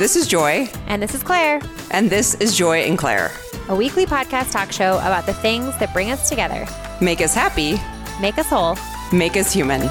This is Joy, And this is Claire, and this is Joy and Claire. a weekly podcast talk show about the things that bring us together, Make us happy, make us whole. make us human.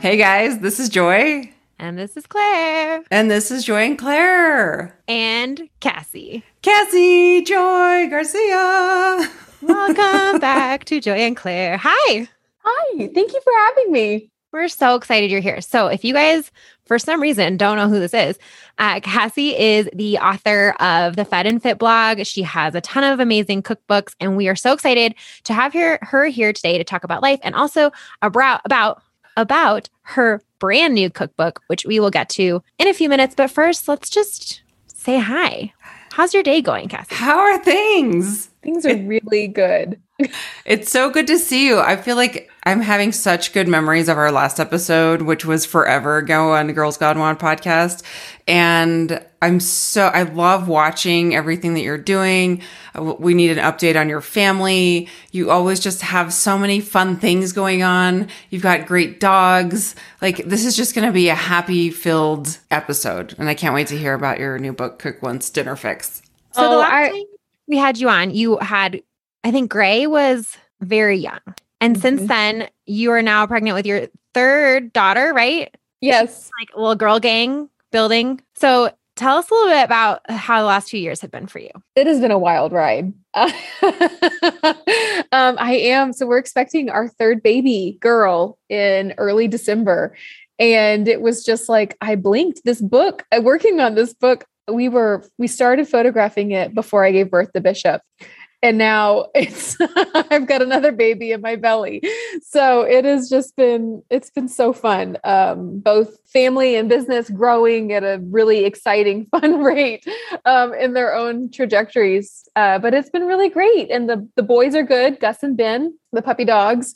Hey guys, this is Joy, And this is Claire and this is Joy and Claire. and Cassy. Cassy Joy Garcia. Welcome back to Joy and Claire. Hi. Hi, thank you for having me. We're so excited you're here. So, if you guys, for some reason, don't know who this is, uh, Cassy is the author of the Fed and Fit blog. She has a ton of amazing cookbooks, and we are so excited to have her, her here today to talk about life and also about about about her brand new cookbook, which we will get to in a few minutes. But first, let's just say hi. How's your day going, Cassy? How are things? Things are really good. It's so good to see you. I feel like I'm having such good memories of our last episode, which was forever ago on the Girls Gone WOD podcast. And I'm so, I love watching everything that you're doing. We need an update on your family. You always just have so many fun things going on. You've got great dogs. Like, this is just going to be a happy filled episode. And I can't wait to hear about your new book, Cook Once Dinner Fix. So the Oh, last I- time we had you on, you had, I think Gray was very young. And since Mhm. then, you are now pregnant with your third daughter, right? Yes. Like a little girl gang building. So tell us a little bit about how the last few years have been for you. It has been a wild ride. Um, I am. So we're expecting our third baby girl in early December. And it was just like I blinked. This book, uh, working on this book, we were we started photographing it before I gave birth to Bishop. And now it's I've got another baby in my belly. So it has just been it's been so fun. Um, both family and business growing at a really exciting, fun rate um, in their own trajectories. Uh, but it's been really great. And the the boys are good, Gus and Ben, the puppy dogs.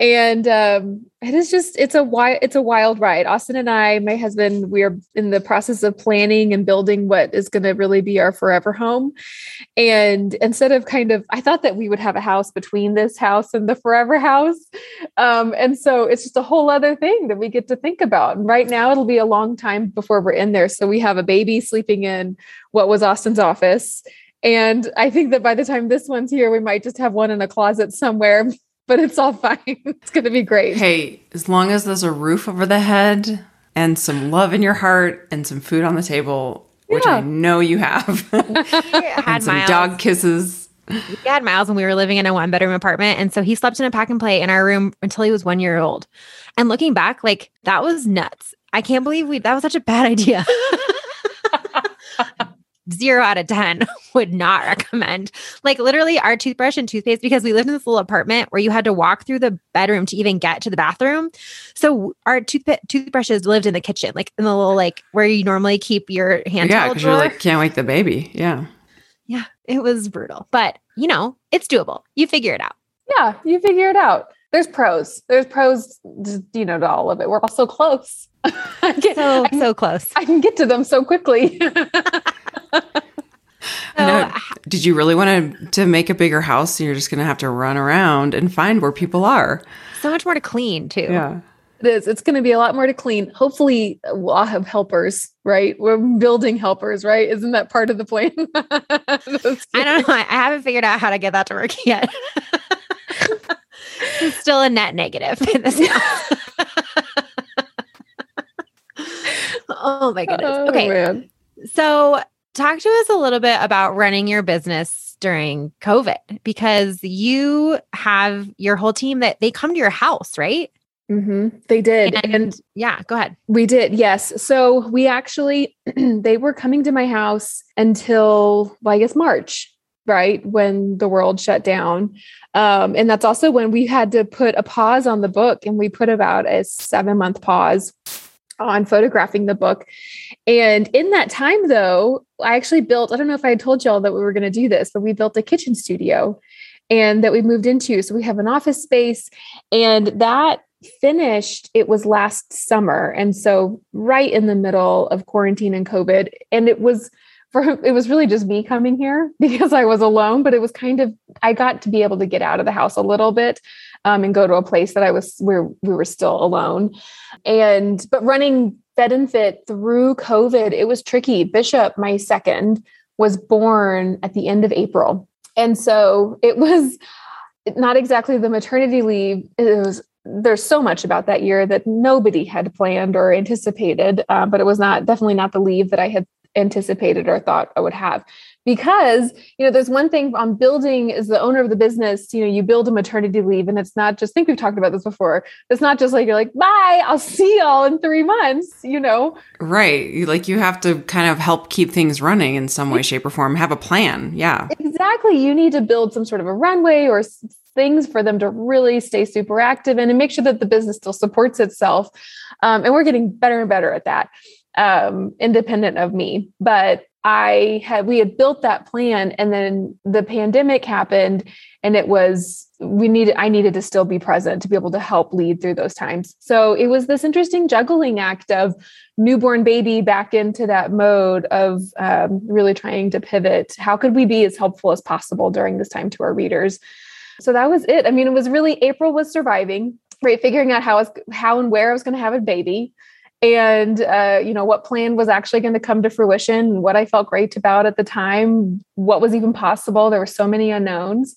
And um, it is just it's a wild it's a wild ride. Austin and I, my husband, we are in the process of planning and building what is going to really be our forever home. And instead of kind of, I thought that we would have a house between this house and the forever house. Um, and so it's just a whole other thing that we get to think about. And right now, it'll be a long time before we're in there. So we have a baby sleeping in what was Austin's office. And I think that by the time this one's here, we might just have one in a closet somewhere, but it's all fine. it's going to be great. Hey, as long as there's a roof over the head and some love in your heart and some food on the table, which I know you have, We and some Miles. dog kisses. we had Miles when we were living in a one bedroom apartment. And so he slept in a pack and play in our room until he was one year old. And looking back, like that was nuts. I can't believe we that was such a bad idea. Zero out of 10 would not recommend. Like literally our toothbrush and toothpaste, because we lived in this little apartment where you had to walk through the bedroom to even get to the bathroom. So our tooth toothbrushes lived in the kitchen, like in the little like where you normally keep your hand yeah, towel because you're like, can't wake the baby. Yeah. yeah, it was brutal. But you know, it's doable. You figure it out. Yeah, you figure it out. There's pros. There's pros, you know, to all of it. We're all so close. I, can, So I, can, so close. I can get to them so quickly. I know. So, Did you really want to to make a bigger house? And you're just gonna have to run around and find where people are. so much more to clean too. Yeah. it is. It's going to be a lot more to clean. Hopefully, we'll all have helpers, right? We're building helpers, right? Isn't that part of the plan? I don't know. I I haven't figured out how to get that to work yet. it's still a net negative in this house. oh my goodness. Oh, Okay. man. So, talk to us a little bit about running your business during COVID because you have your whole team that they come to your house, right? Mhm. They did. And, and yeah, go ahead. We did, yes. So we actually, they were coming to my house until, well, I guess March, right? When the world shut down. Um, and that's also when we had to put a pause on the book and we put about a seven month pause on photographing the book. And in that time, though, I actually built, I don't know if I had told y'all that we were going to do this, but we built a kitchen studio and that we moved into. So we have an office space and that finished it was last summer and so right in the middle of quarantine and covid and it was for it was really just me coming here because I was alone, but it was kind of I got to be able to get out of the house a little bit um, and go to a place that I was where we were still alone. And but running Fed and Fit through COVID, it was tricky. Bishop, my second, was born at the end of April. And so it was not exactly the maternity leave. It was there's so much about that year that nobody had planned or anticipated, uh, but it was not definitely not the leave that I had anticipated or thought I would have. Because you know there's one thing on building as the owner of the business you know you build a maternity leave and it's not just I think we've talked about this before it's not just like you're like bye i'll see y'all in three months you know? Right like you have to kind of help keep things running in some way shape or form have a plan yeah. Exactly you need to build some sort of a runway or things for them to really stay super active in and make sure that the business still supports itself um, and we're getting better and better at that um, independent of me but I had we had built that plan and then the pandemic happened and it was we needed I needed to still be present to be able to help lead through those times. So it was this interesting juggling act of newborn baby back into that mode of um, really trying to pivot. How could we be as helpful as possible during this time to our readers? So that was it. I mean, it was really April was surviving, right? Figuring out how was how and where I was going to have a baby and uh, you know what plan was actually going to come to fruition what i felt great about at the time what was even possible there were so many unknowns.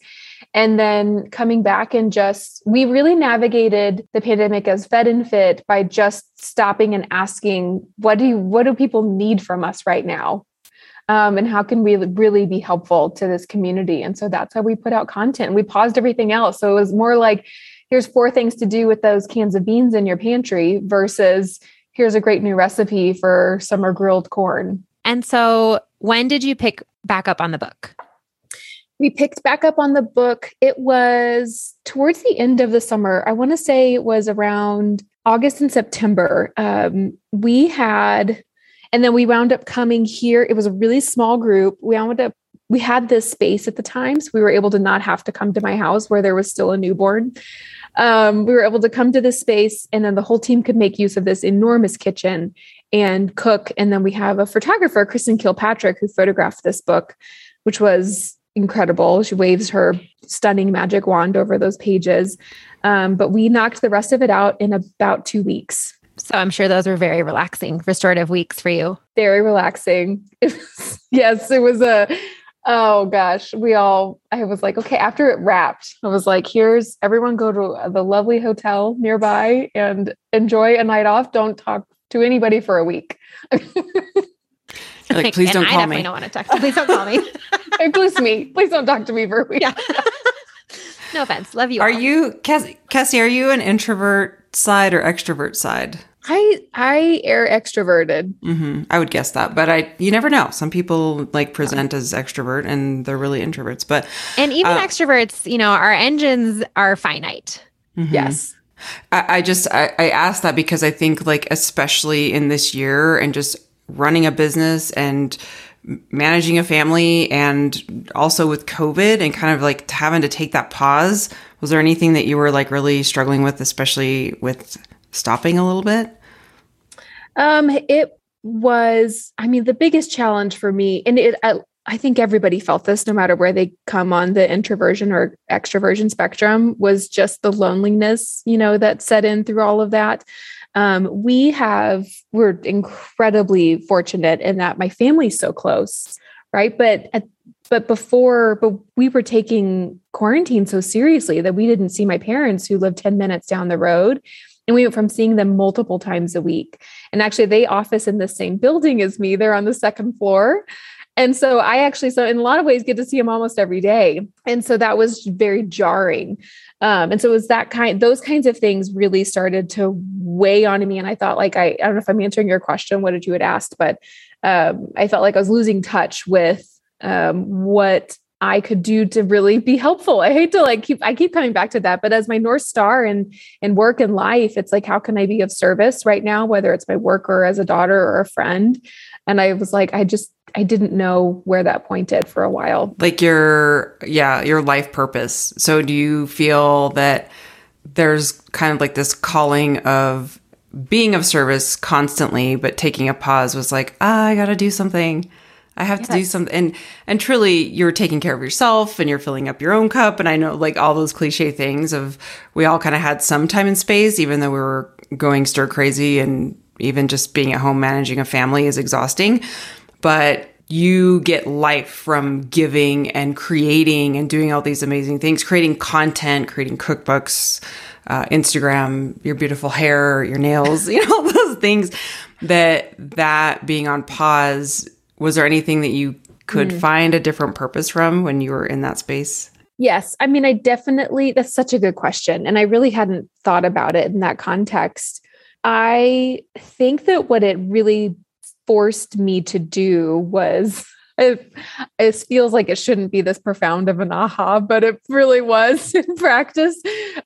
And then coming back and just we really navigated the pandemic as fed and fit by just stopping and asking what do you, what do people need from us right now? Um, and how can we really be helpful to this community? And so that's how we put out content. We paused everything else. So it was more like here's four things to do with those cans of beans in your pantry versus here's a great new recipe for summer grilled corn. And so, when did you pick back up on the book? We picked back up on the book. It was towards the end of the summer. I want to say it was around August and September. Um, we had, and then we wound up coming here. It was a really small group. We wound up, we had this space at the time. So we were able to not have to come to my house where there was still a newborn um, we were able to come to this space and then the whole team could make use of this enormous kitchen and cook and then we have a photographer kristen kilpatrick who photographed this book which was incredible she waves her stunning magic wand over those pages um, but we knocked the rest of it out in about two weeks so I'm sure those were very relaxing, restorative weeks for you. Very relaxing. It was, yes, it was a Oh gosh, we all, I was like, okay, after it wrapped, I was like, here's everyone go to uh, the lovely hotel nearby and enjoy a night off. Don't talk to anybody for a week. like, please don't call I me. I don't want to talk to Please don't call me. Include me. Please don't talk to me for a week. Yeah. no offense. Love you. Are all. you, Cassy, Cassy, are you an introvert side or extrovert side? I I air extroverted. Mm-hmm. I would guess that, but I you never know. Some people like present as extrovert and they're really introverts. But and even uh, extroverts, you know, our engines are finite. Mm-hmm. Yes. I, I just I, I asked that because I think like especially in this year and just running a business and managing a family and also with COVID and kind of like having to take that pause. Was there anything that you were like really struggling with, especially with stopping a little bit? Um, it was, I mean, the biggest challenge for me, and it, I, I think everybody felt this no matter where they come on the introversion or extroversion spectrum was just the loneliness, you know, that set in through all of that. Um, we have, we're incredibly fortunate in that my family's so close, right? But at, but before, but we were taking quarantine so seriously that we didn't see my parents who lived 10 minutes down the road. And we went from seeing them multiple times a week. And actually, they office in the same building as me. They're on the second floor. And so I actually, so in a lot of ways, get to see them almost every day. And so that was very jarring. Um, and so it was that kind, those kinds of things really started to weigh on me. And I thought, like, I, I don't know if I'm answering your question, what did you had asked, but um, I felt like I was losing touch with um, what I could do to really be helpful. I hate to like keep I keep coming back to that, but as my north star and in work and life, it's like how can I be of service right now, whether it's my work or as a daughter or a friend. And I was like, I just I didn't know where that pointed for a while. Like your yeah, your life purpose. So do you feel that there's kind of like this calling of being of service constantly, but taking a pause was like, ah, I gotta do something I have yes. to do something. And, and truly, you're taking care of yourself and you're filling up your own cup. And I know, like, all those cliche things of we all kind of had some time and space, even though we were going stir crazy and even just being at home managing a family is exhausting. But you get life from giving and creating and doing all these amazing things, creating content, creating cookbooks, uh, Instagram, your beautiful hair, your nails, you know, all those things that that being on pause, was there anything that you could mm. find a different purpose from when you were in that space? Yes. I mean, I definitely, that's such a good question. And I really hadn't thought about it in that context. I think that what it really forced me to do was it, it feels like it shouldn't be this profound of an aha, but it really was in practice.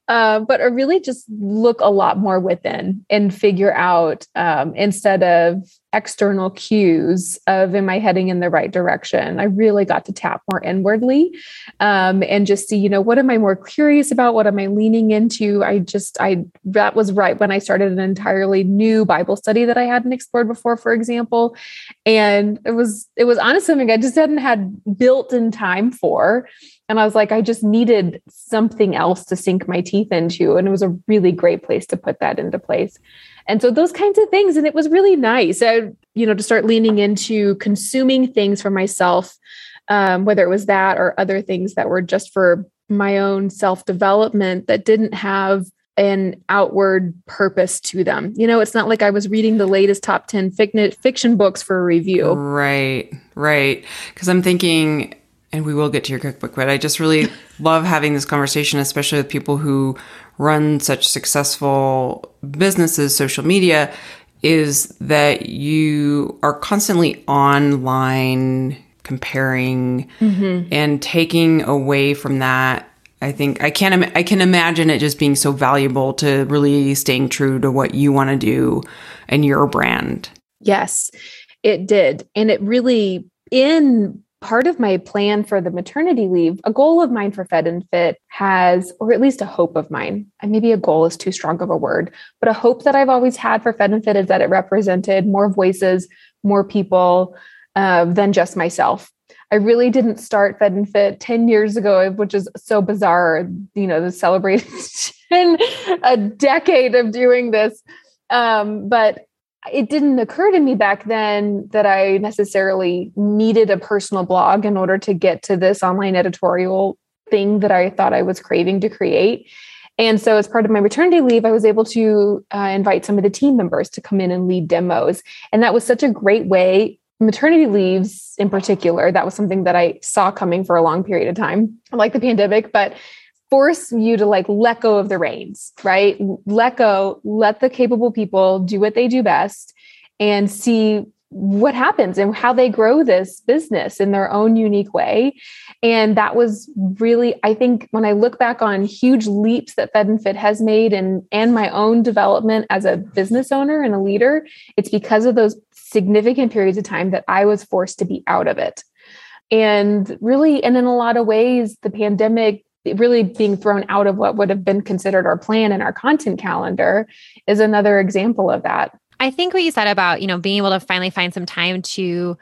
Uh, but I really just look a lot more within and figure out um, instead of external cues of am i heading in the right direction? I really got to tap more inwardly um, and just see you know what am i more curious about? What am i leaning into? I just i that was right when i started an entirely new bible study that i hadn't explored before for example. And it was it was honestly something i just hadn't had built in time for. And I was like, I just needed something else to sink my teeth into. And it was a really great place to put that into place. And so those kinds of things. And it was really nice, I, you know, to start leaning into consuming things for myself, um, whether it was that or other things that were just for my own self development that didn't have an outward purpose to them. You know, it's not like I was reading the latest top 10 fiction books for a review. Right, right. Because I'm thinking, and we will get to your cookbook, but I just really love having this conversation, especially with people who run such successful businesses, social media, is that you are constantly online comparing mm-hmm. and taking away from that. I think I can't. I can imagine it just being so valuable to really staying true to what you want to do and your brand. Yes, it did, and it really in part of my plan for the maternity leave, a goal of mine for Fed and Fit has, or at least a hope of mine, and maybe a goal is too strong of a word, but a hope that I've always had for Fed and Fit is that it represented more voices, more people uh, than just myself. I really didn't start Fed and Fit 10 years ago, which is so bizarre, you know, the celebration a decade of doing this. Um, but it didn't occur to me back then that I necessarily needed a personal blog in order to get to this online editorial thing that I thought I was craving to create. And so, as part of my maternity leave, I was able to uh, invite some of the team members to come in and lead demos. And that was such a great way. Maternity leaves, in particular, that was something that I saw coming for a long period of time, like the pandemic. But force you to like let go of the reins, right? Let go, let the capable people do what they do best and see what happens and how they grow this business in their own unique way. And that was really, I think, when I look back on huge leaps that Fed and Fit has made and, and my own development as a business owner and a leader, it's because of those significant periods of time that I was forced to be out of it. And really, and in a lot of ways, the pandemic really being thrown out of what would have been considered our plan and our content calendar is another example of that. I think what you said about, you know, being able to finally find some time to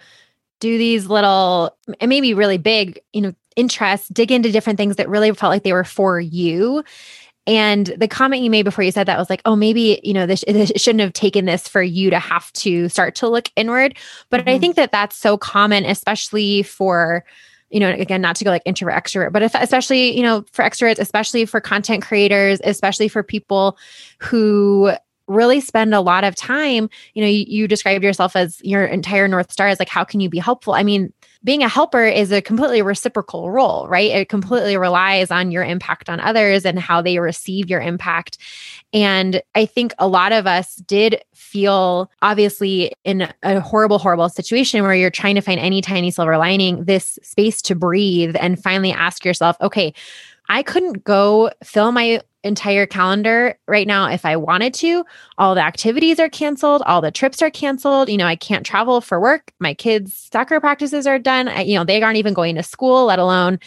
do these little and maybe really big, you know, interests, dig into different things that really felt like they were for you. And the comment you made before you said that was like, oh, maybe, you know, this, this shouldn't have taken this for you to have to start to look inward. But mm-hmm. I think that that's so common, especially for you know, again, not to go like introvert, extrovert, but if, especially, you know, for extroverts, especially for content creators, especially for people who really spend a lot of time, you know, you, you described yourself as your entire North Star is like, how can you be helpful? I mean, being a helper is a completely reciprocal role, right? It mm-hmm. completely relies on your impact on others and how they receive your impact. And I think a lot of us did feel obviously in a horrible, horrible situation where you're trying to find any tiny silver lining, this space to breathe and finally ask yourself, okay, I couldn't go fill my entire calendar right now if I wanted to. All the activities are canceled, all the trips are canceled. You know, I can't travel for work. My kids' soccer practices are done. I, you know, they aren't even going to school, let alone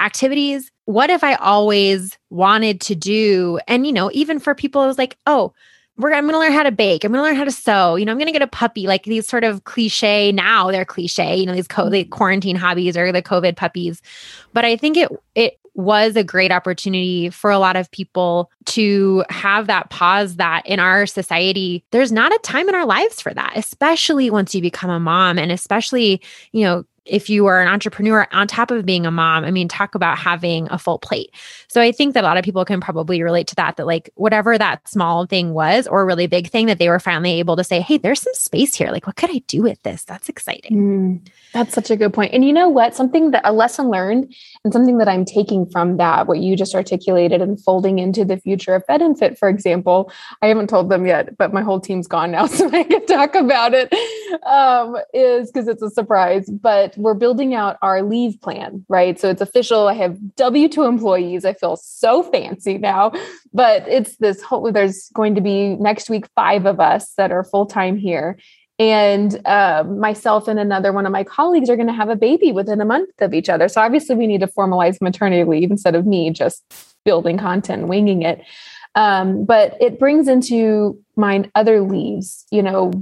activities. What if I always wanted to do, and, you know, even for people, it was like, oh, we're I'm gonna learn how to bake. I'm gonna learn how to sew. You know, I'm gonna get a puppy. Like these sort of cliche now, they're cliche. You know, these co- the mm-hmm. quarantine hobbies or the COVID puppies. But I think it it was a great opportunity for a lot of people to have that pause that in our society there's not a time in our lives for that especially once you become a mom and especially you know if you are an entrepreneur on top of being a mom, I mean, talk about having a full plate. So I think that a lot of people can probably relate to that, that like whatever that small thing was or really big thing that they were finally able to say, Hey, there's some space here. Like, what could I do with this? That's exciting. Mm, that's such a good point. And you know what? Something that a lesson learned and something that I'm taking from that, what you just articulated and folding into the future of Fed and Fit, for example, I haven't told them yet, but my whole team's gone now, so I can talk about it. Um, is because it's a surprise. But we're building out our leave plan, right? So it's official. I have W 2 employees. I feel so fancy now, but it's this whole, there's going to be next week five of us that are full time here. And uh, myself and another one of my colleagues are going to have a baby within a month of each other. So obviously, we need to formalize maternity leave instead of me just building content, winging it. Um, but it brings into mind other leaves, you know,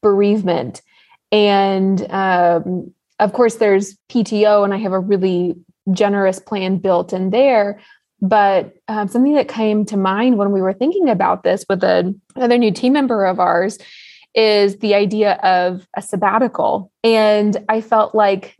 bereavement and um, of course, there's PTO, and I have a really generous plan built in there. But um, something that came to mind when we were thinking about this with a, another new team member of ours is the idea of a sabbatical. And I felt like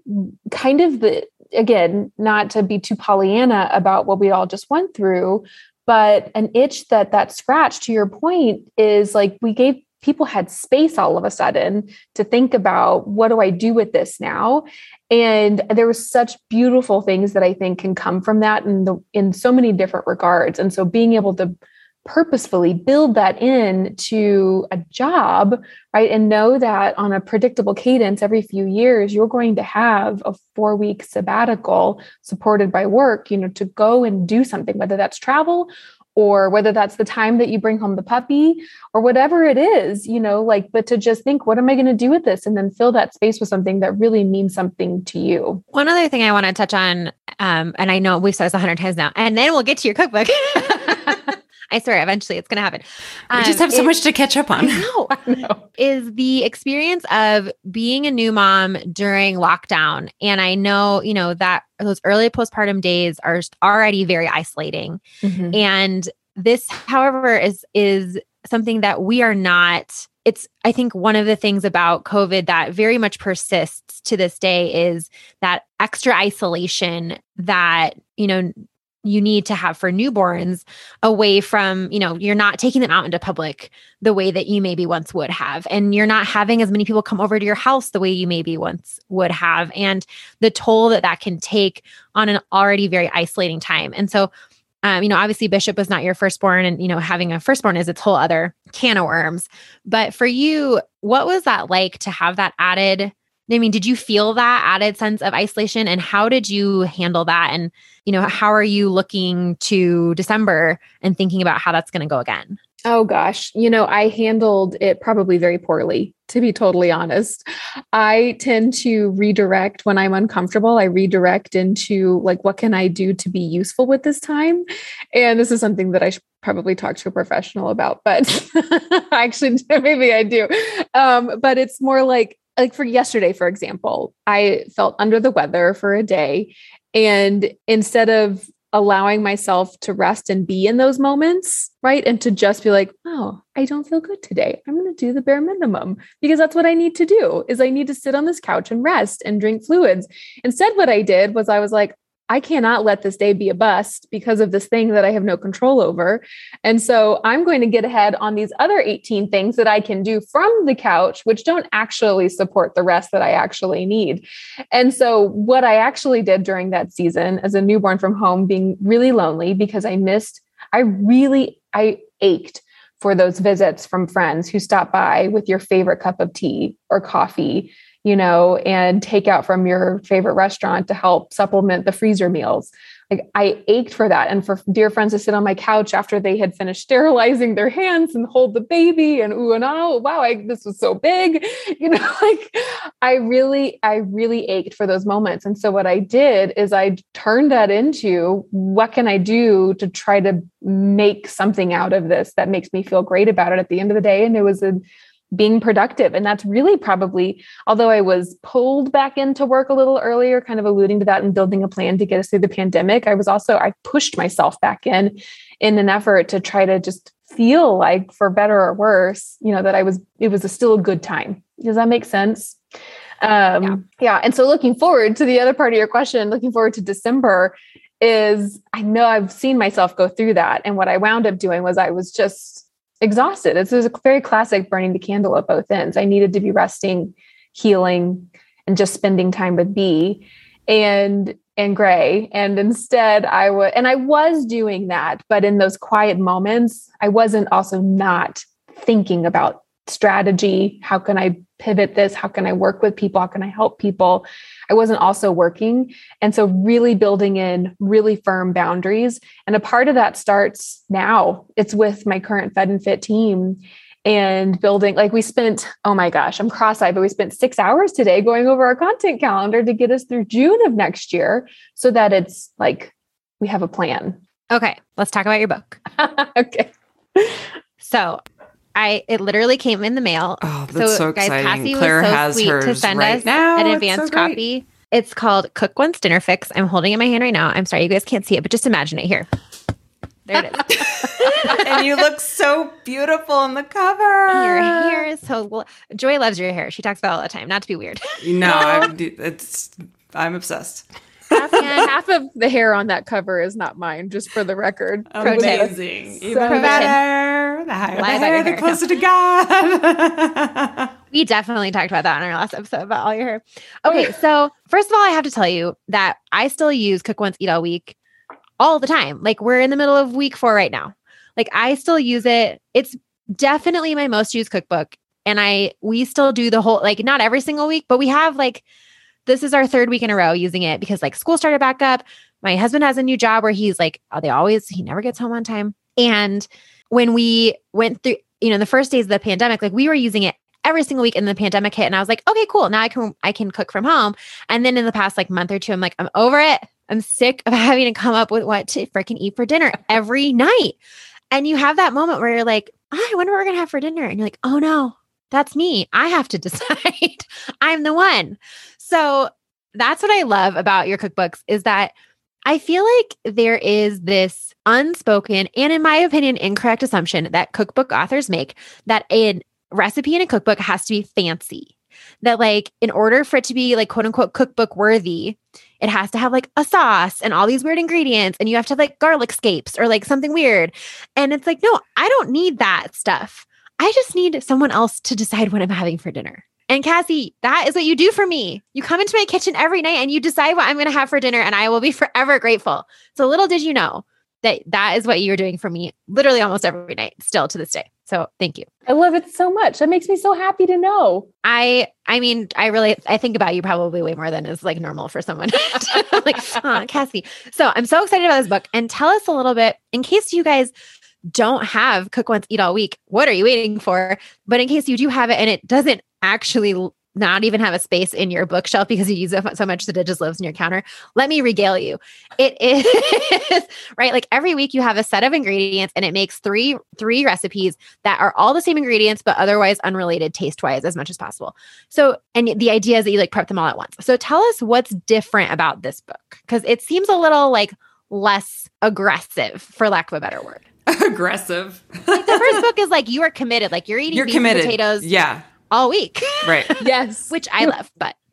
kind of the, again, not to be too Pollyanna about what we all just went through, but an itch that that scratch to your point is like we gave people had space all of a sudden to think about what do I do with this now? And there was such beautiful things that I think can come from that in the in so many different regards. And so being able to purposefully build that in to a job, right? And know that on a predictable cadence every few years, you're going to have a four week sabbatical supported by work, you know, to go and do something, whether that's travel or whether that's the time that you bring home the puppy or whatever it is, you know, like, but to just think, what am I going to do with this? And then fill that space with something that really means something to you. One other thing I want to touch on, um, and I know we've said this a hundred times now, and then we'll get to your cookbook. I swear, eventually it's going to happen. Um, we just have so much to catch up on. I know, I know. Is the experience of being a new mom during lockdown. And I know, you know, that those early postpartum days are already very isolating. Mm-hmm. And this, however, is is something that we are not it's i think one of the things about covid that very much persists to this day is that extra isolation that you know you need to have for newborns away from, you know, you're not taking them out into public the way that you maybe once would have. And you're not having as many people come over to your house the way you maybe once would have. And the toll that that can take on an already very isolating time. And so, um, you know, obviously Bishop was not your firstborn, and, you know, having a firstborn is its whole other can of worms. But for you, what was that like to have that added I mean, did you feel that added sense of isolation and how did you handle that? And, you know, how are you looking to December and thinking about how that's going to go again? Oh gosh, you know, I handled it probably very poorly, to be totally honest. I tend to redirect when I'm uncomfortable. I redirect into like, what can I do to be useful with this time? And this is something that I should probably talk to a professional about, but actually, maybe I do. Um, but it's more like, like for yesterday, for example, I felt under the weather for a day. And instead of allowing myself to rest and be in those moments, right? And to just be like, oh, I don't feel good today. I'm going to do the bare minimum because that's what I need to do is I need to sit on this couch and rest and drink fluids. Instead what I did was I was like, I cannot let this day be a bust because of this thing that I have no control over. And so I'm going to get ahead on these other 18 things that I can do from the couch, which don't actually support the rest that I actually need. And so, what I actually did during that season as a newborn from home, being really lonely because I missed, I really, I ached for those visits from friends who stop by with your favorite cup of tea or coffee you know, and take out from your favorite restaurant to help supplement the freezer meals. like I ached for that. And for dear friends to sit on my couch after they had finished sterilizing their hands and hold the baby and ooh and oh, wow, I, this was so big. You know, like I really, I really ached for those moments. And so what I did is I turned that into what can I do to try to make something out of this that makes me feel great about it at the end of the day. And it was a being productive. And that's really probably, although I was pulled back into work a little earlier, kind of alluding to that and building a plan to get us through the pandemic, I was also, I pushed myself back in in an effort to try to just feel like for better or worse, you know, that I was, it was a still a good time. Does that make sense? Um, yeah. yeah. And so looking forward to the other part of your question, looking forward to December is I know I've seen myself go through that. And what I wound up doing was I was just exhausted. This was a very classic burning the candle at both ends. I needed to be resting, healing, and just spending time with B and and Gray. And instead I was and I was doing that, but in those quiet moments, I wasn't also not thinking about strategy. How can I pivot this? How can I work with people? How can I help people? I wasn't also working. And so, really building in really firm boundaries. And a part of that starts now. It's with my current Fed and Fit team and building, like, we spent, oh my gosh, I'm cross eyed, but we spent six hours today going over our content calendar to get us through June of next year so that it's like we have a plan. Okay, let's talk about your book. okay. So, I it literally came in the mail. Oh, that's so, so guys, exciting. Cassy Claire was so has sweet to send right us now. an advanced so copy. It's called Cook Once Dinner Fix. I'm holding it in my hand right now. I'm sorry you guys can't see it, but just imagine it here. There it is. and you look so beautiful in the cover. Your hair is so well, Joy loves your hair. She talks about it all the time. Not to be weird. No, I'm, it's I'm obsessed. Half, half, of the hair on that cover is not mine, just for the record. Amazing. Even so better. The higher the hair, the closer to God. we definitely talked about that in our last episode about all your hair. Oh, okay, so first of all, I have to tell you that I still use Cook Once, Eat All Week all the time. Like we're in the middle of week four right now. Like I still use it. It's definitely my most used cookbook. And I we still do the whole like not every single week, but we have like this is our third week in a row using it because like school started back up. My husband has a new job where he's like, oh, they always, he never gets home on time. And when we went through, you know, the first days of the pandemic, like we were using it every single week and the pandemic hit and I was like, okay, cool. Now I can I can cook from home. And then in the past like month or two, I'm like, I'm over it. I'm sick of having to come up with what to freaking eat for dinner every night. And you have that moment where you're like, oh, I wonder what we're gonna have for dinner. And you're like, oh no, that's me. I have to decide. I'm the one. So that's what I love about your cookbooks is that I feel like there is this unspoken and, in my opinion, incorrect assumption that cookbook authors make that a recipe in a cookbook has to be fancy. That, like, in order for it to be like quote unquote cookbook worthy, it has to have like a sauce and all these weird ingredients, and you have to have like garlic scapes or like something weird. And it's like, no, I don't need that stuff. I just need someone else to decide what I'm having for dinner. And Cassy, that is what you do for me. You come into my kitchen every night and you decide what I'm going to have for dinner, and I will be forever grateful. So little did you know that that is what you're doing for me literally almost every night still to this day. So thank you. I love it so much. That makes me so happy to know. I I mean, I really I think about you probably way more than is like normal for someone. like, oh, Cassy. So I'm so excited about this book. And tell us a little bit in case you guys don't have cook once eat all week what are you waiting for but in case you do have it and it doesn't actually not even have a space in your bookshelf because you use it so much that it just lives in your counter. Let me regale you. It is right. Like every week you have a set of ingredients and it makes three, three recipes that are all the same ingredients, but otherwise unrelated taste wise as much as possible. So, and the idea is that you like prep them all at once. So tell us what's different about this book. Cause it seems a little like less aggressive for lack of a better word. aggressive. like the first book is like you are committed, like you're eating you're committed. potatoes. Yeah all week. Right. yes. Which I love, but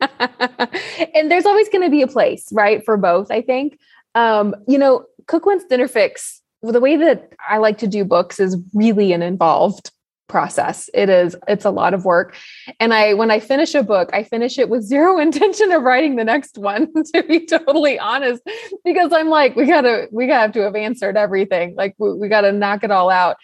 and there's always going to be a place, right, for both, I think. Um, you know, Cook Once Dinner Fix, the way that I like to do books is really an involved process. It is it's a lot of work. And I when I finish a book, I finish it with zero intention of writing the next one to be totally honest because I'm like we got to we got to have answered everything. Like we, we got to knock it all out.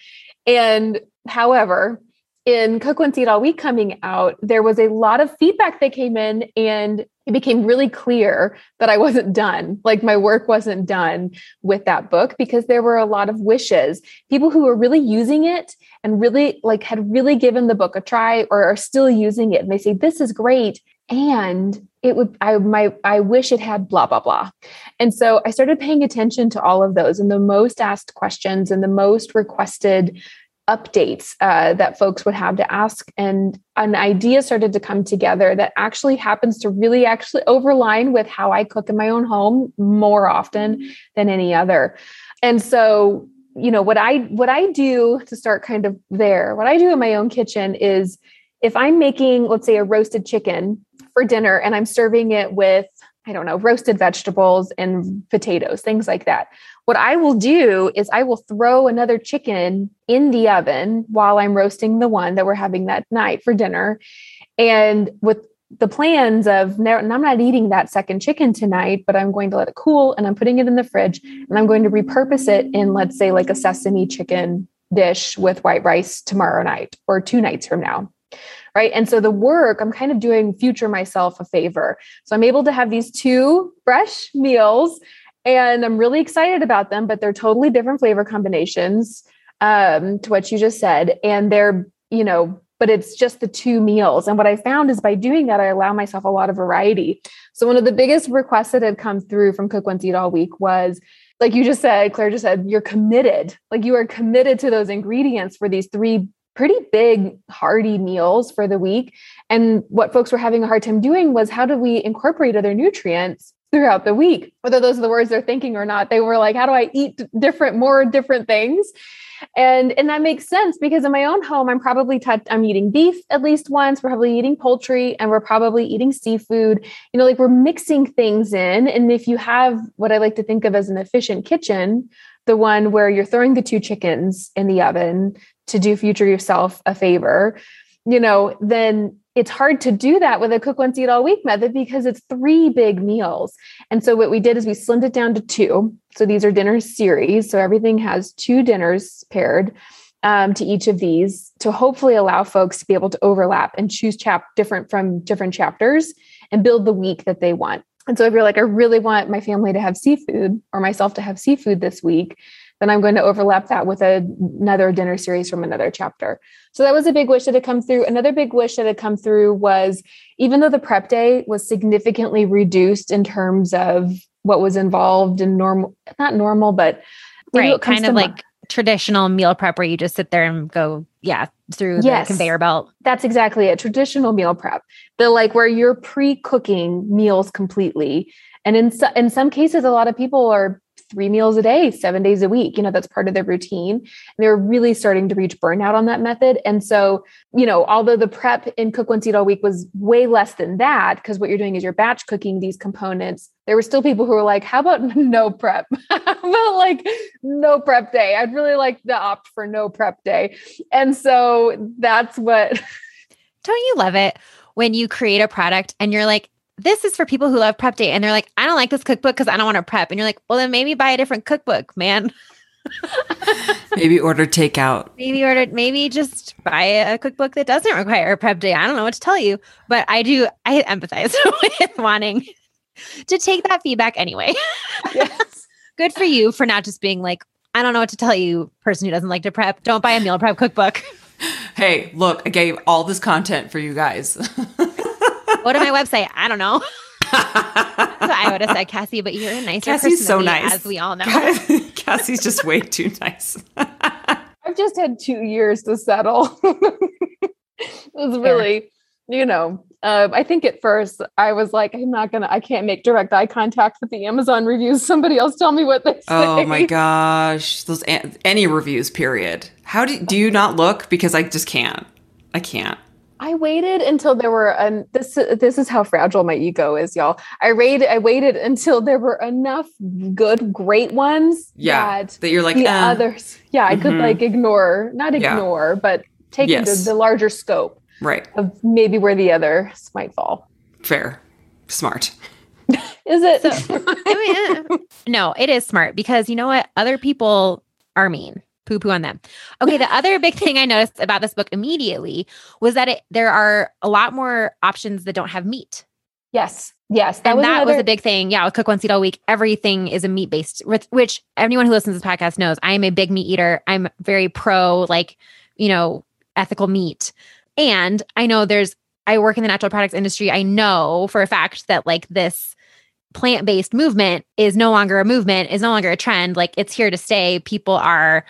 And however, in All Week coming out, there was a lot of feedback that came in, and it became really clear that I wasn't done. Like my work wasn't done with that book because there were a lot of wishes. People who were really using it and really like had really given the book a try or are still using it. And they say, this is great. And it would I my I wish it had blah blah blah. And so I started paying attention to all of those and the most asked questions and the most requested updates uh, that folks would have to ask. And an idea started to come together that actually happens to really actually overline with how i cook in my own home more often than any other. And so you know what i what i do to start kind of there what i do in my own kitchen is if i'm making let's say a roasted chicken for dinner and i'm serving it with I don't know, roasted vegetables and potatoes, things like that. What I will do is I will throw another chicken in the oven while I'm roasting the one that we're having that night for dinner. And with the plans of and I'm not eating that second chicken tonight, but I'm going to let it cool and I'm putting it in the fridge and I'm going to repurpose it in, let's say, like a sesame chicken dish with white rice tomorrow night or two nights from now right? And so the work i'm kind of doing future myself a favor. So i'm able to have these two fresh meals and i'm really excited about them but they're totally different flavor combinations um, to what you just said. And they're you know but it's just the two meals. And what i found is by doing that i allow myself a lot of variety. So one of the biggest requests that had come through from cook once eat all week was like you just said claire just said you're committed. Like you are committed to those ingredients for these three pretty big hearty meals for the week. And what folks were having a hard time doing was how do we incorporate other nutrients throughout the week? Whether those are the words they're thinking or not they were like how do i eat different more different things? And and that makes sense because in my own home i'm probably i'm eating beef at least once we're probably eating poultry and we're probably eating seafood. You know like we're mixing things in and if you have what i like to think of as an efficient kitchen the one where you're throwing the two chickens in the oven to do future yourself a favor, you know, then it's hard to do that with a cook once eat all week method because it's three big meals. And so what we did is we slimmed it down to two. So these are dinner series. So everything has two dinners paired um, to each of these to hopefully allow folks to be able to overlap and choose chap different from different chapters and build the week that they want. And so if you're like, I really want my family to have seafood or myself to have seafood this week, then I'm going to overlap that with a, another dinner series from another chapter. So that was a big wish that had come through. Another big wish that had come through was even though the prep day was significantly reduced in terms of what was involved in normal, not normal, but right, kind of like traditional meal prep where you just sit there and go, yeah, through yes, the conveyor belt. That's exactly it. Traditional meal prep. The like where you're pre-cooking meals completely. And in, so, in some cases, a lot of people are three meals a day, seven days a week. You know, that's part of their routine. And they're really starting to reach burnout on that method. And so, you know, although the prep in Cook Once Eat All Week was way less than that, because what you're doing is you're batch cooking these components, there were still people who were like, how about no prep? how about like no prep day? I'd really like to opt for no prep day. And so that's what. Don't you love it when you create a product and you're like, this is for people who love prep day and they're like, I don't like this cookbook because I don't want to prep. And you're like, well, then maybe buy a different cookbook, man. maybe order takeout. Maybe order, maybe just buy a cookbook that doesn't require a prep day. I don't know what to tell you, but I do, I empathize with wanting to take that feedback anyway. Yes. Good for you for not just being like, I don't know what to tell you, person who doesn't like to prep. Don't buy a meal prep cookbook. Hey, look, I gave all this content for you guys. Go to my website. I don't know. I would have said, Cassy, but you're a nicer Cassy's so nice. as we all know. Cassy's just way too nice. I've just had two years to settle. it was really, you know, uh, I think at first I was like, I'm not gonna, I can't make direct eye contact with the Amazon reviews. Somebody else tell me what they say. Oh my gosh, those any reviews. Period. How do do you not look? Because I just can't. I can't. I waited until there were an this this is how fragile my ego is, y'all. I waited I waited until there were enough good, great ones. Yeah, that, that you're like the uh, others. Yeah, I mm-hmm. could like ignore, not ignore, yeah. but take yes. into the larger scope, right, of maybe where the others might fall. Fair, smart. is it? So, I mean, no, it is smart because you know what? Other people are mean poo poo on them. Okay, the other big thing I noticed about this book immediately was that it, there are a lot more options that don't have meat. Yes. Yes. That and was that another- was a big thing. Yeah. With Cook Once Eat All Week, everything is a meat based, which anyone who listens to this podcast knows I am a big meat eater. I'm very pro, like, you know, ethical meat. And I know there's, I work in the natural products industry. I know for a fact that like this plant based movement is no longer a movement, is no longer a trend. Like it's here to stay. People are,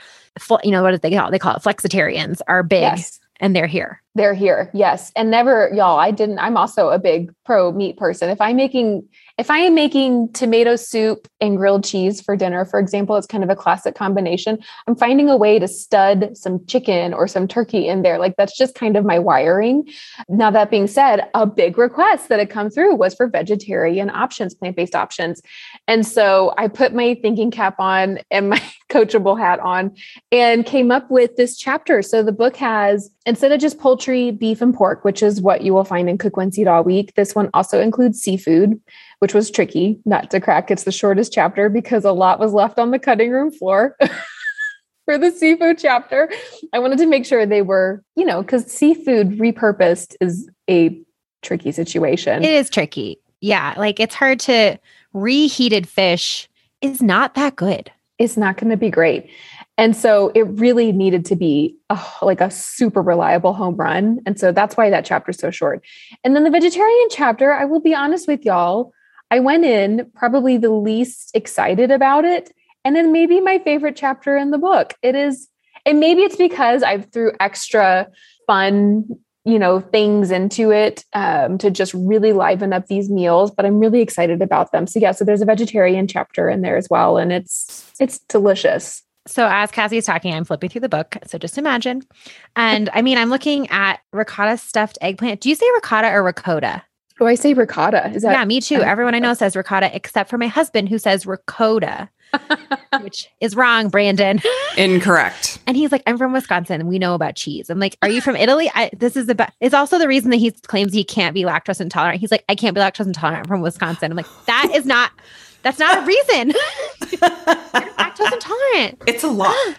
you know, what do they call it? They call it flexitarians are big yes. and they're here. They're here. Yes. And never, y'all, I didn't, I'm also a big pro meat person. If I'm making, if I am making tomato soup and grilled cheese for dinner, for example, it's kind of a classic combination. I'm finding a way to stud some chicken or some turkey in there. Like that's just kind of my wiring. Now, that being said, a big request that had come through was for vegetarian options, plant based options. And so I put my thinking cap on and my coachable hat on and came up with this chapter. So the book has, instead of just poultry, beef, and pork, which is what you will find in Cook Once Eat All Week, this one also includes seafood, which was tricky not to crack. It's the shortest chapter because a lot was left on the cutting room floor. for the seafood chapter. I wanted to make sure they were, you know, because seafood repurposed is a tricky situation. It is tricky. Yeah. Like it's hard to reheated fish is not that good. It's not going to be great. And so it really needed to be oh, like a super reliable home run. And so that's why that chapter is so short. And then the vegetarian chapter, I will be honest with y'all, I went in probably the least excited about it. And then maybe my favorite chapter in the book. It is, and maybe it's because I threw extra fun you know things into it um, to just really liven up these meals but i'm really excited about them so yeah so there's a vegetarian chapter in there as well and it's it's delicious so as Cassy is talking, I'm flipping through the book. So just imagine. And I mean, I'm looking at ricotta stuffed eggplant. Do you say ricotta or ricotta? Oh, I say ricotta. Is that Yeah, me too. Everyone I know says ricotta except for my husband who says ricotta. which is wrong, Brandon. Incorrect. And he's like, I'm from Wisconsin and we know about cheese. I'm like, Are you from Italy? I, this is about, it's also the reason that he claims he can't be lactose intolerant. He's like, I can't be lactose intolerant I'm from Wisconsin. I'm like, That is not, that's not a reason. lactose intolerant. It's a lot.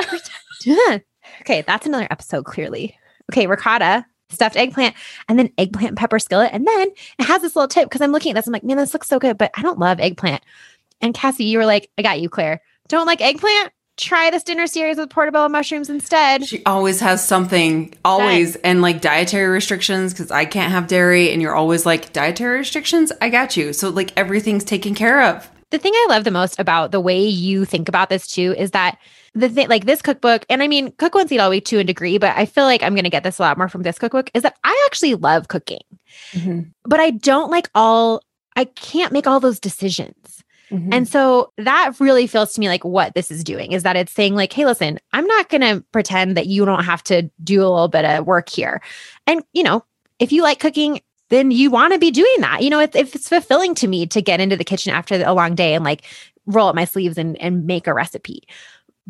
okay, that's another episode, clearly. Okay, ricotta, stuffed eggplant, and then eggplant pepper skillet. And then it has this little tip because I'm looking at this. I'm like, man, this looks so good, but I don't love eggplant. And Cassy, you were like, I got you, Claire. Don't like eggplant? Try this dinner series with portobello mushrooms instead. She always has something, always, and like dietary restrictions because I can't have dairy, and you're always like dietary restrictions. I got you. So like everything's taken care of. The thing I love the most about the way you think about this too is that the thing like this cookbook, and I mean cook once, eat all week to a degree, but I feel like I'm gonna get this a lot more from this cookbook, is that I actually love cooking. Mm-hmm. But I don't like all I can't make all those decisions. Mm-hmm. And so that really feels to me like what this is doing is that it's saying, like, hey, listen, I'm not going to pretend that you don't have to do a little bit of work here. And, you know, if you like cooking, then you want to be doing that. You know, if, if it's fulfilling to me to get into the kitchen after a long day and like roll up my sleeves and, and make a recipe.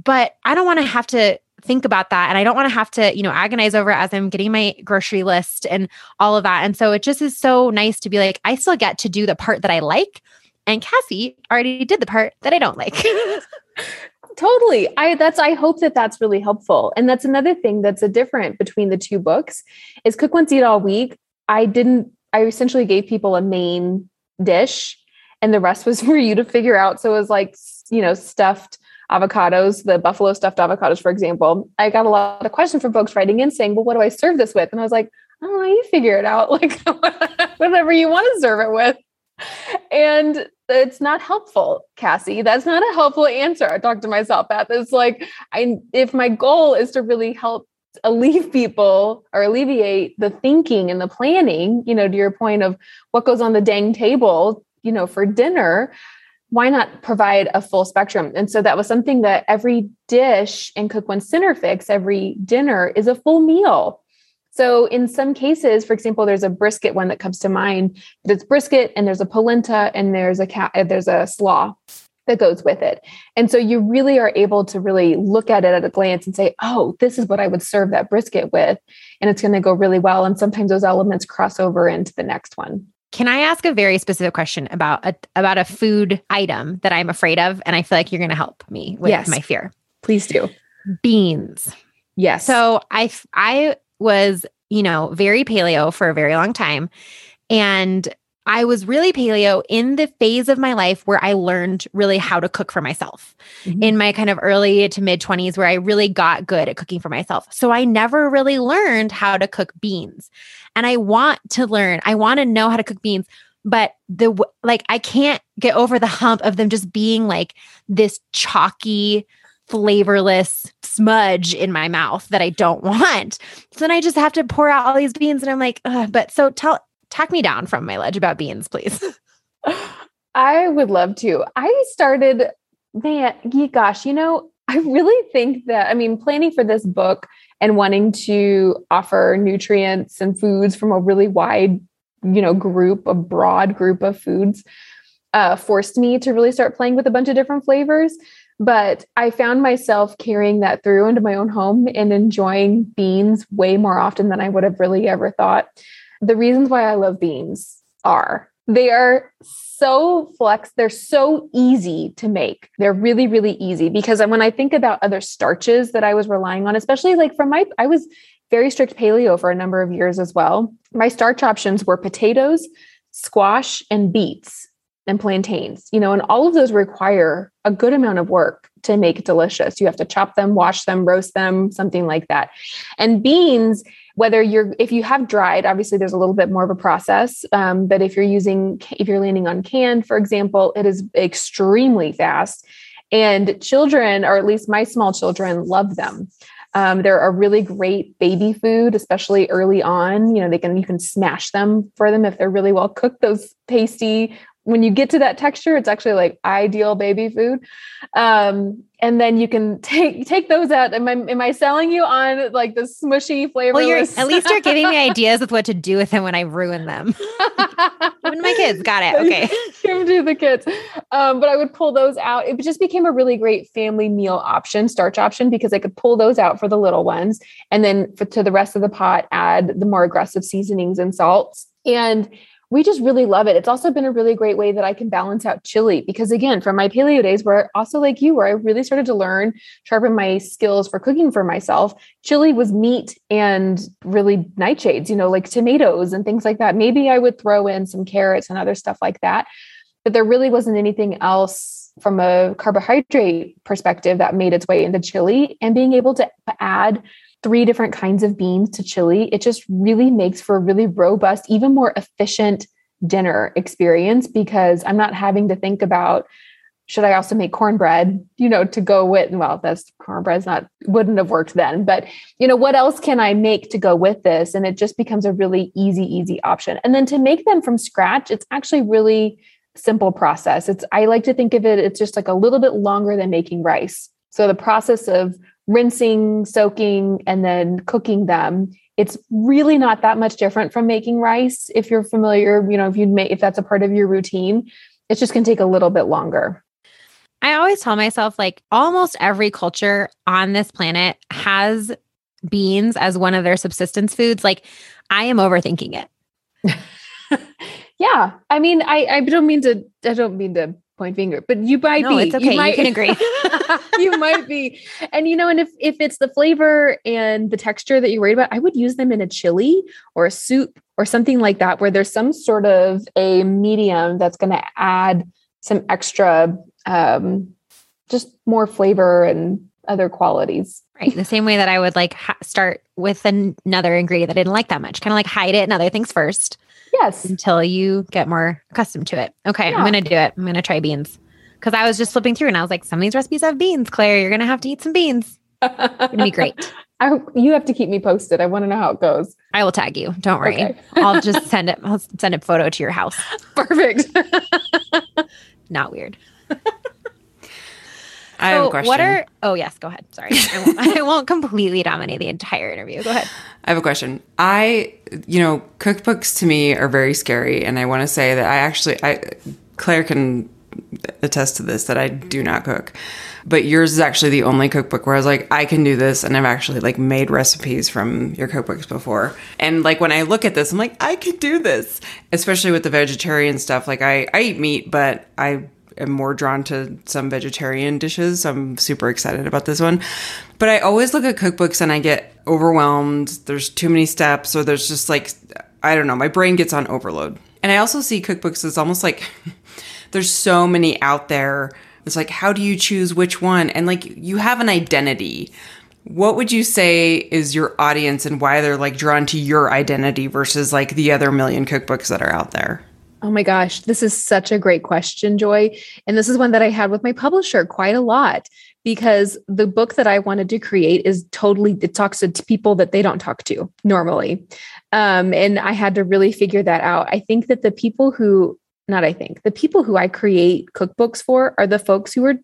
But I don't want to have to think about that. And I don't want to have to, you know, agonize over it as I'm getting my grocery list and all of that. And so it just is so nice to be like, I still get to do the part that I like and Cassy already did the part that I don't like. totally. I that's I hope that that's really helpful. And that's another thing that's a different between the two books is Cook Once Eat All Week. I didn't I essentially gave people a main dish and the rest was for you to figure out. So it was like, you know, stuffed avocados, the buffalo stuffed avocados, for example. I got a lot of questions from folks writing in saying, well, what do I serve this with? And I was like, oh, you figure it out. Like whatever you want to serve it with and it's not helpful, Cassy. That's not a helpful answer. I talk to myself that it's like I if my goal is to really help alleviate people or alleviate the thinking and the planning, you know, to your point of what goes on the dang table, you know, for dinner, why not provide a full spectrum? And so that was something that every dish in Cook Once Dinner Fix, every dinner is a full meal. So in some cases, for example, there's a brisket one that comes to mind. It's brisket and there's a polenta and there's a cat, uh, there's a slaw that goes with it. And so you really are able to really look at it at a glance and say, oh, this is what I would serve that brisket with. And it's going to go really well. And sometimes those elements cross over into the next one. Can I ask a very specific question about a about a food item that I'm afraid of and I feel like you're going to help me with yes. my fear? Please do. Beans. Yes. So I I was, you know, very paleo for a very long time. And I was really paleo in the phase of my life where I learned really how to cook for myself mm-hmm. in my kind of early to mid 20s, where I really got good at cooking for myself. So I never really learned how to cook beans. And I want to learn, I want to know how to cook beans. But the like, I can't get over the hump of them just being like this chalky, flavorless smudge in my mouth that I don't want. So then I just have to pour out all these beans and I'm like, but so tell tack me down from my ledge about beans, please. I would love to. I started, man, gosh, you know, I really think that, I mean, planning for this book and wanting to offer nutrients and foods from a really wide, you know, group, a broad group of foods, uh, forced me to really start playing with a bunch of different flavors. But I found myself carrying that through into my own home and enjoying beans way more often than I would have really ever thought. The reasons why I love beans are they are so flex they're so easy to make. They're really really easy because when i think about other starches that i was relying on especially like from my i was very strict paleo for a number of years as well. My starch options were potatoes squash and beets and plantains you know and all of those require a good amount of work to make delicious. You have to chop them wash them roast them something like that. And beans whether you're if you have dried obviously there's a little bit more of a process um, but if you're using if you're leaning on canned for example it is extremely fast. And children or at least my small children love them. Um, they're a really great baby food especially early on. You know they can you can smash them for them if they're really well cooked those pasty when you get to that texture, it's actually like ideal baby food. Um, and then you can take take those out. Am I am I selling you on like the smushy flavor? Well, at least you're giving me ideas with what to do with them when I ruin them. Give my kids. Got it. Okay. Give them to the kids. Um, but I would pull those out. It just became a really great family meal option, starch option, because I could pull those out for the little ones, and then for, to the rest of the pot, add the more aggressive seasonings and salts. And we just really love it. It's also been a really great way that I can balance out chili because again, from my paleo days where also like you, where I really started to learn, sharpen my skills for cooking for myself, chili was meat and really nightshades, you know, like tomatoes and things like that. Maybe I would throw in some carrots and other stuff like that. But there really wasn't anything else from a carbohydrate perspective that made its way into chili and being able to add three different kinds of beans to chili, it just really makes for a really robust, even more efficient dinner experience because I'm not having to think about should I also make cornbread, you know, to go with, well, that's cornbread's not, wouldn't have worked then, but, you know, what else can I make to go with this? And it just becomes a really easy, easy option. And then to make them from scratch, it's actually really simple process. It's, I like to think of it, it's just like a little bit longer than making rice. So the process of rinsing, soaking, and then cooking them. It's really not that much different from making rice if you're familiar, you know, if you'd make if that's a part of your routine. It's just going to take a little bit longer. I always tell myself like almost every culture on this planet has beans as one of their subsistence foods. Like I am overthinking it. yeah. I mean, I, I don't mean to I don't mean to point finger, but you might no, be. It's okay. You, might, you can agree. you might be. And you know, and if if it's the flavor and the texture that you're worried about, I would use them in a chili or a soup or something like that, where there's some sort of a medium that's going to add some extra, um, just more flavor and other qualities. Right. The same way that I would like ha- start with an- another ingredient that I didn't like that much, kind of like hide it and other things first. Yes. Until you get more accustomed to it. Okay. Yeah. I'm going to do it. I'm going to try beans. Because I was just flipping through and I was like, some of these recipes have beans, Claire. You're going to have to eat some beans. It's going to be great. I, you have to keep me posted. I want to know how it goes. I will tag you. Don't worry. Okay. I'll just send it. I'll send a photo to your house. Perfect. Not weird. I have a question. What are? Oh yes, go ahead. Sorry, I won't, I won't completely dominate the entire interview. Go ahead. I have a question. I, you know, cookbooks to me are very scary, and I want to say that I actually, I, Claire can attest to this that I do not cook, but yours is actually the only cookbook where I was like, I can do this, and I've actually like made recipes from your cookbooks before, and like when I look at this, I'm like, I could do this, especially with the vegetarian stuff. Like I, I eat meat, but I am more drawn to some vegetarian dishes. So I'm super excited about this one. But I always look at cookbooks and I get overwhelmed. There's too many steps, or there's just like, I don't know, my brain gets on overload. And I also see cookbooks as almost like there's so many out there. It's like, how do you choose which one? And like, you have an identity. What would you say is your audience and why they're like drawn to your identity versus like the other million cookbooks that are out there? Oh my gosh, this is such a great question, Joy. And this is one that I had with my publisher quite a lot because the book that I wanted to create is totally, it talks to people that they don't talk to normally. Um, and I had to really figure that out. I think that the people who, not I think, the people who I create cookbooks for are the folks who are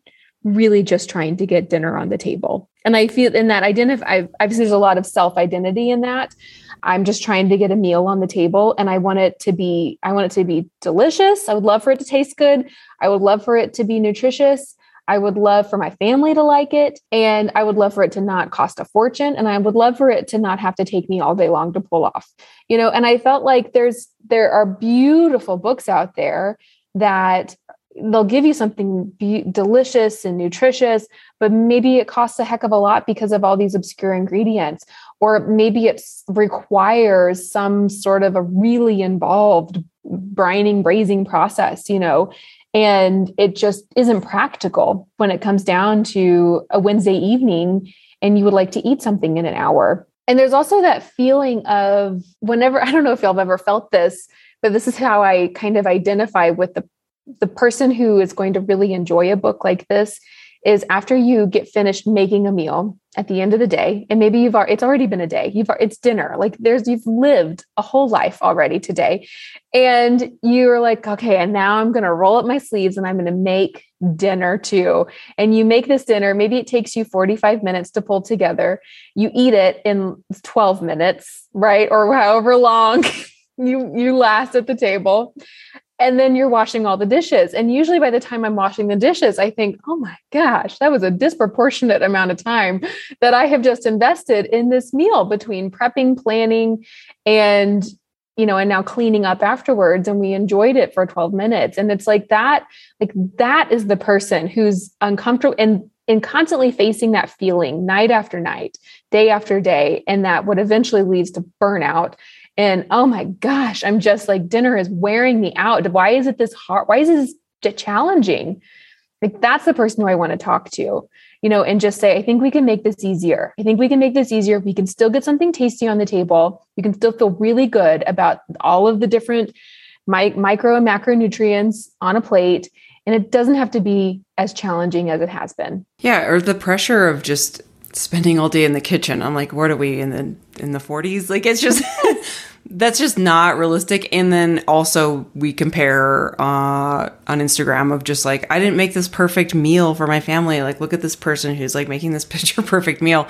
really just trying to get dinner on the table. And I feel in that identify, I obviously, there's a lot of self identity in that. I'm just trying to get a meal on the table and I want it to be I want it to be delicious. I would love for it to taste good. I would love for it to be nutritious. I would love for my family to like it and I would love for it to not cost a fortune and I would love for it to not have to take me all day long to pull off. You know, and I felt like there's there are beautiful books out there that they'll give you something be- delicious and nutritious but maybe it costs a heck of a lot because of all these obscure ingredients. Or maybe it requires some sort of a really involved brining braising process you know? And it just isn't practical when it comes down to a wednesday evening and you would like to eat something in an hour. And there's also that feeling of whenever i don't know if y'all have ever felt this but this is how i kind of identify with the the person who is going to really enjoy a book like this is after you get finished making a meal at the end of the day and maybe you've it's already been a day you've it's dinner like there's you've lived a whole life already today and you're like okay and now i'm going to roll up my sleeves and i'm going to make dinner too. And you make this dinner maybe it takes you 45 minutes to pull together you eat it in 12 minutes right or however long you you last at the table and then you're washing all the dishes. And usually by the time i'm washing the dishes i think oh my gosh that was a disproportionate amount of time that i have just invested in this meal between prepping planning and you know and now cleaning up afterwards. And we enjoyed it for 12 minutes. And it's like that like that is the person who's uncomfortable and and constantly facing that feeling night after night day after day. And that what eventually leads to burnout and oh my gosh, I'm just like, dinner is wearing me out. Why is it this hard? Why is this challenging? Like, that's the person who I want to talk to, you know, and just say, I think we can make this easier. I think we can make this easier. We can still get something tasty on the table. You can still feel really good about all of the different micro and macronutrients on a plate. And it doesn't have to be as challenging as it has been. Yeah. Or the pressure of just spending all day in the kitchen. I'm like, what are we in the in the 40s? Like it's just that's just not realistic. And then also we compare uh, on Instagram of just like I didn't make this perfect meal for my family. Like look at this person who's like making this picture perfect meal,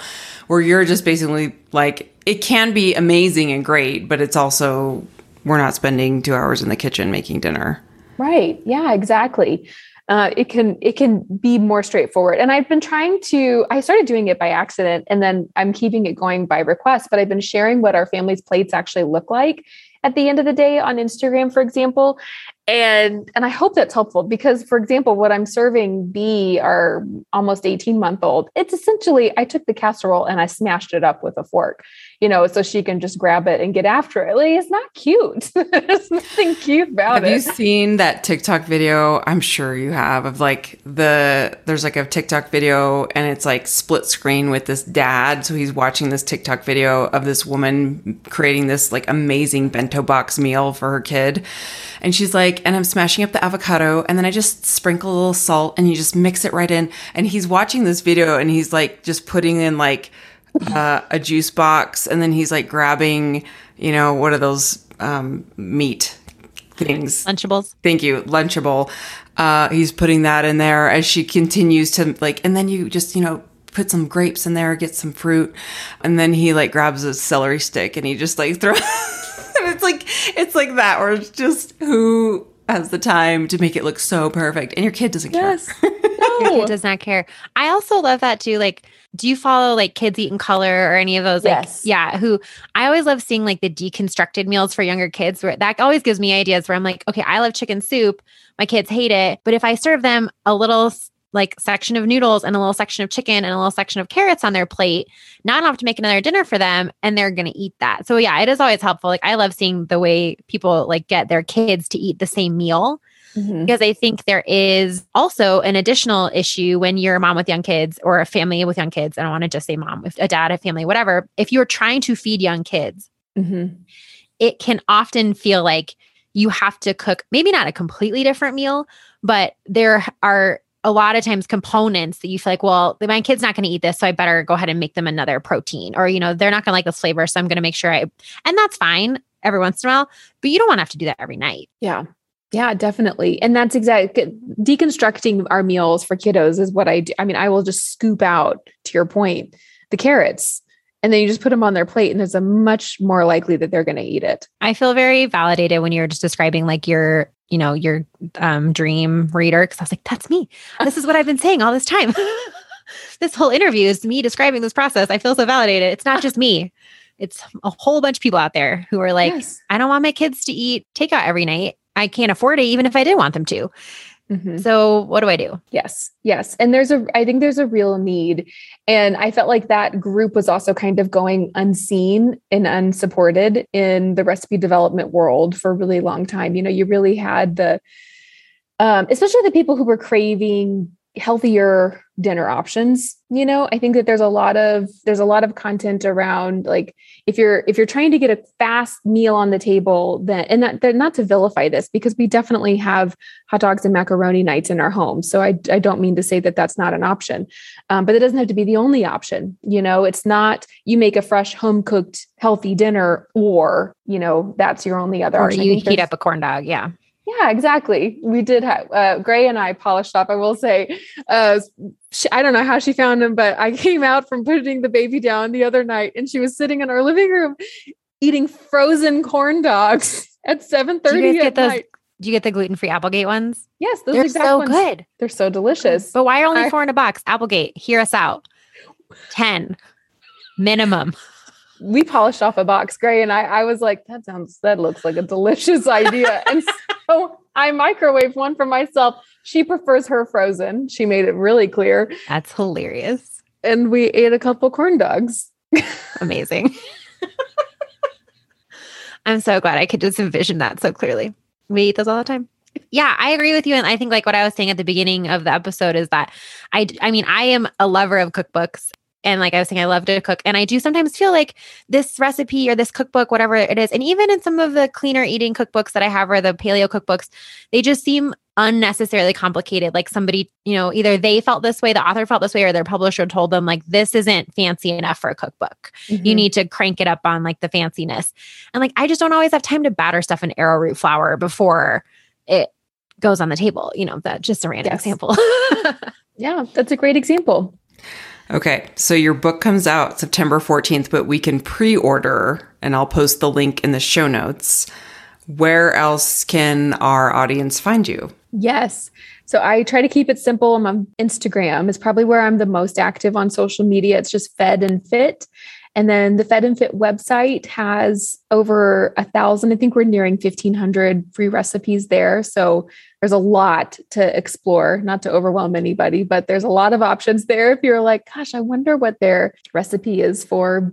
where you're just basically like it can be amazing and great, but it's also we're not spending two hours in the kitchen making dinner. Right. Yeah. Exactly uh, it can it can be more straightforward. And I've been trying to. I started doing it by accident, and then I'm keeping it going by request. But I've been sharing what our family's plates actually look like at the end of the day on Instagram, for example and and i hope that's helpful because for example what i'm serving b our almost 18 month old it's essentially i took the casserole and i smashed it up with a fork you know so she can just grab it and get after it. Like it's not cute. There's nothing cute about have it. have you seen that tiktok video? I'm sure you have of like the there's like a tiktok video and it's like split screen with this dad. So he's watching this tiktok video of this woman creating this like amazing bento box meal for her kid. And she's like, and I'm smashing up the avocado and then I just sprinkle a little salt and you just mix it right in. And he's watching this video and he's like just putting in like uh, a juice box and then he's like grabbing, you know, what are those um, meat things? Lunchables. Thank you. Lunchable. Uh, he's putting that in there as she continues to like, and then you just, you know, put some grapes in there, get some fruit, and then he like grabs a celery stick and he just like throws it's like it's like that where it's just who has the time to make it look so perfect and your kid doesn't yes. care. no. Your kid does not care. I also love that too. Like, do you follow like Kids Eat in Color or any of those? Like, yes. yeah, who I always love seeing like the deconstructed meals for younger kids where that always gives me ideas where I'm like, okay, I love chicken soup. My kids hate it. But if I serve them a little like section of noodles and a little section of chicken and a little section of carrots on their plate. Now I don't have to make another dinner for them and they're going to eat that. So yeah, it is always helpful. Like I love seeing the way people like get their kids to eat the same meal. Mm-hmm. Because I think there is also an additional issue when you're a mom with young kids or a family with young kids. I don't want to just say mom, with a dad, a family, whatever. If you're trying to feed young kids, mm-hmm. it can often feel like you have to cook maybe not a completely different meal, but there are a lot of times components that you feel like, well, my kid's not going to eat this, so I better go ahead and make them another protein, or you know, they're not going to like this flavor, so I'm going to make sure I, and that's fine every once in a while, but you don't want to have to do that every night. Yeah. Yeah, definitely. And that's exactly deconstructing our meals for kiddos is what I do. I mean, I will just scoop out to your point the carrots and then you just put them on their plate and there's a much more likely that they're going to eat it. I feel very validated when you're just describing like your you know, your um, dream reader. Cause I was like, that's me. This is what I've been saying all this time. this whole interview is me describing this process. I feel so validated. It's not just me. It's a whole bunch of people out there who are like, yes. I don't want my kids to eat takeout every night. I can't afford it, even if I did want them to. Mm-hmm. So what do I do? Yes. Yes. And there's a I think there's a real need and I felt like that group was also kind of going unseen and unsupported in the recipe development world for a really long time. You know, you really had the um, especially the people who were craving healthier dinner options you know? I think that there's a lot of there's a lot of content around like if you're if you're trying to get a fast meal on the table then and that not to vilify this because we definitely have hot dogs and macaroni nights in our home. So i, I don't mean to say that that's not an option um, but it doesn't have to be the only option you know? It's not you make a fresh home cooked healthy dinner or you know that's your only other or option. You heat up a corn dog yeah yeah, exactly. We did have uh, Gray and I polished up. I will say, uh, she, I don't know how she found him, but I came out from putting the baby down the other night, and she was sitting in our living room eating frozen corn dogs at seven thirty at those, night. Do you get the gluten free Applegate ones? Yes, those they're so ones. good. They're so delicious. But why are only I, four in a box? Applegate, hear us out. Ten minimum we polished off a box gray and I, I was like that sounds that looks like a delicious idea. And so i microwaved one for myself. She prefers her frozen. She made it really clear. That's hilarious. And we ate a couple corn dogs. Amazing. I'm so glad i could just envision that so clearly. We eat those all the time. Yeah, I agree with you. And I think like what I was saying at the beginning of the episode is that I, I mean, I am a lover of cookbooks and like I was saying, I love to cook. And I do sometimes feel like this recipe or this cookbook, whatever it is, and even in some of the cleaner eating cookbooks that I have or the paleo cookbooks, they just seem unnecessarily complicated. Like somebody, you know, either they felt this way, the author felt this way, or their publisher told them, like, this isn't fancy enough for a cookbook. Mm-hmm. You need to crank it up on like the fanciness. And like, I just don't always have time to batter stuff in arrowroot flour before it goes on the table. You know, that just a random yes. example. yeah, that's a great example. Okay, so your book comes out September 14th, but we can pre order, and I'll post the link in the show notes. Where else can our audience find you? Yes. So I try to keep it simple. I'm on Instagram. It's probably where I'm the most active on social media. It's just Fed and Fit. And then the Fed and Fit website has over a thousand, I think we're nearing 1500 free recipes there. So there's a lot to explore, not to overwhelm anybody, but there's a lot of options there. If you're like, gosh, I wonder what their recipe is for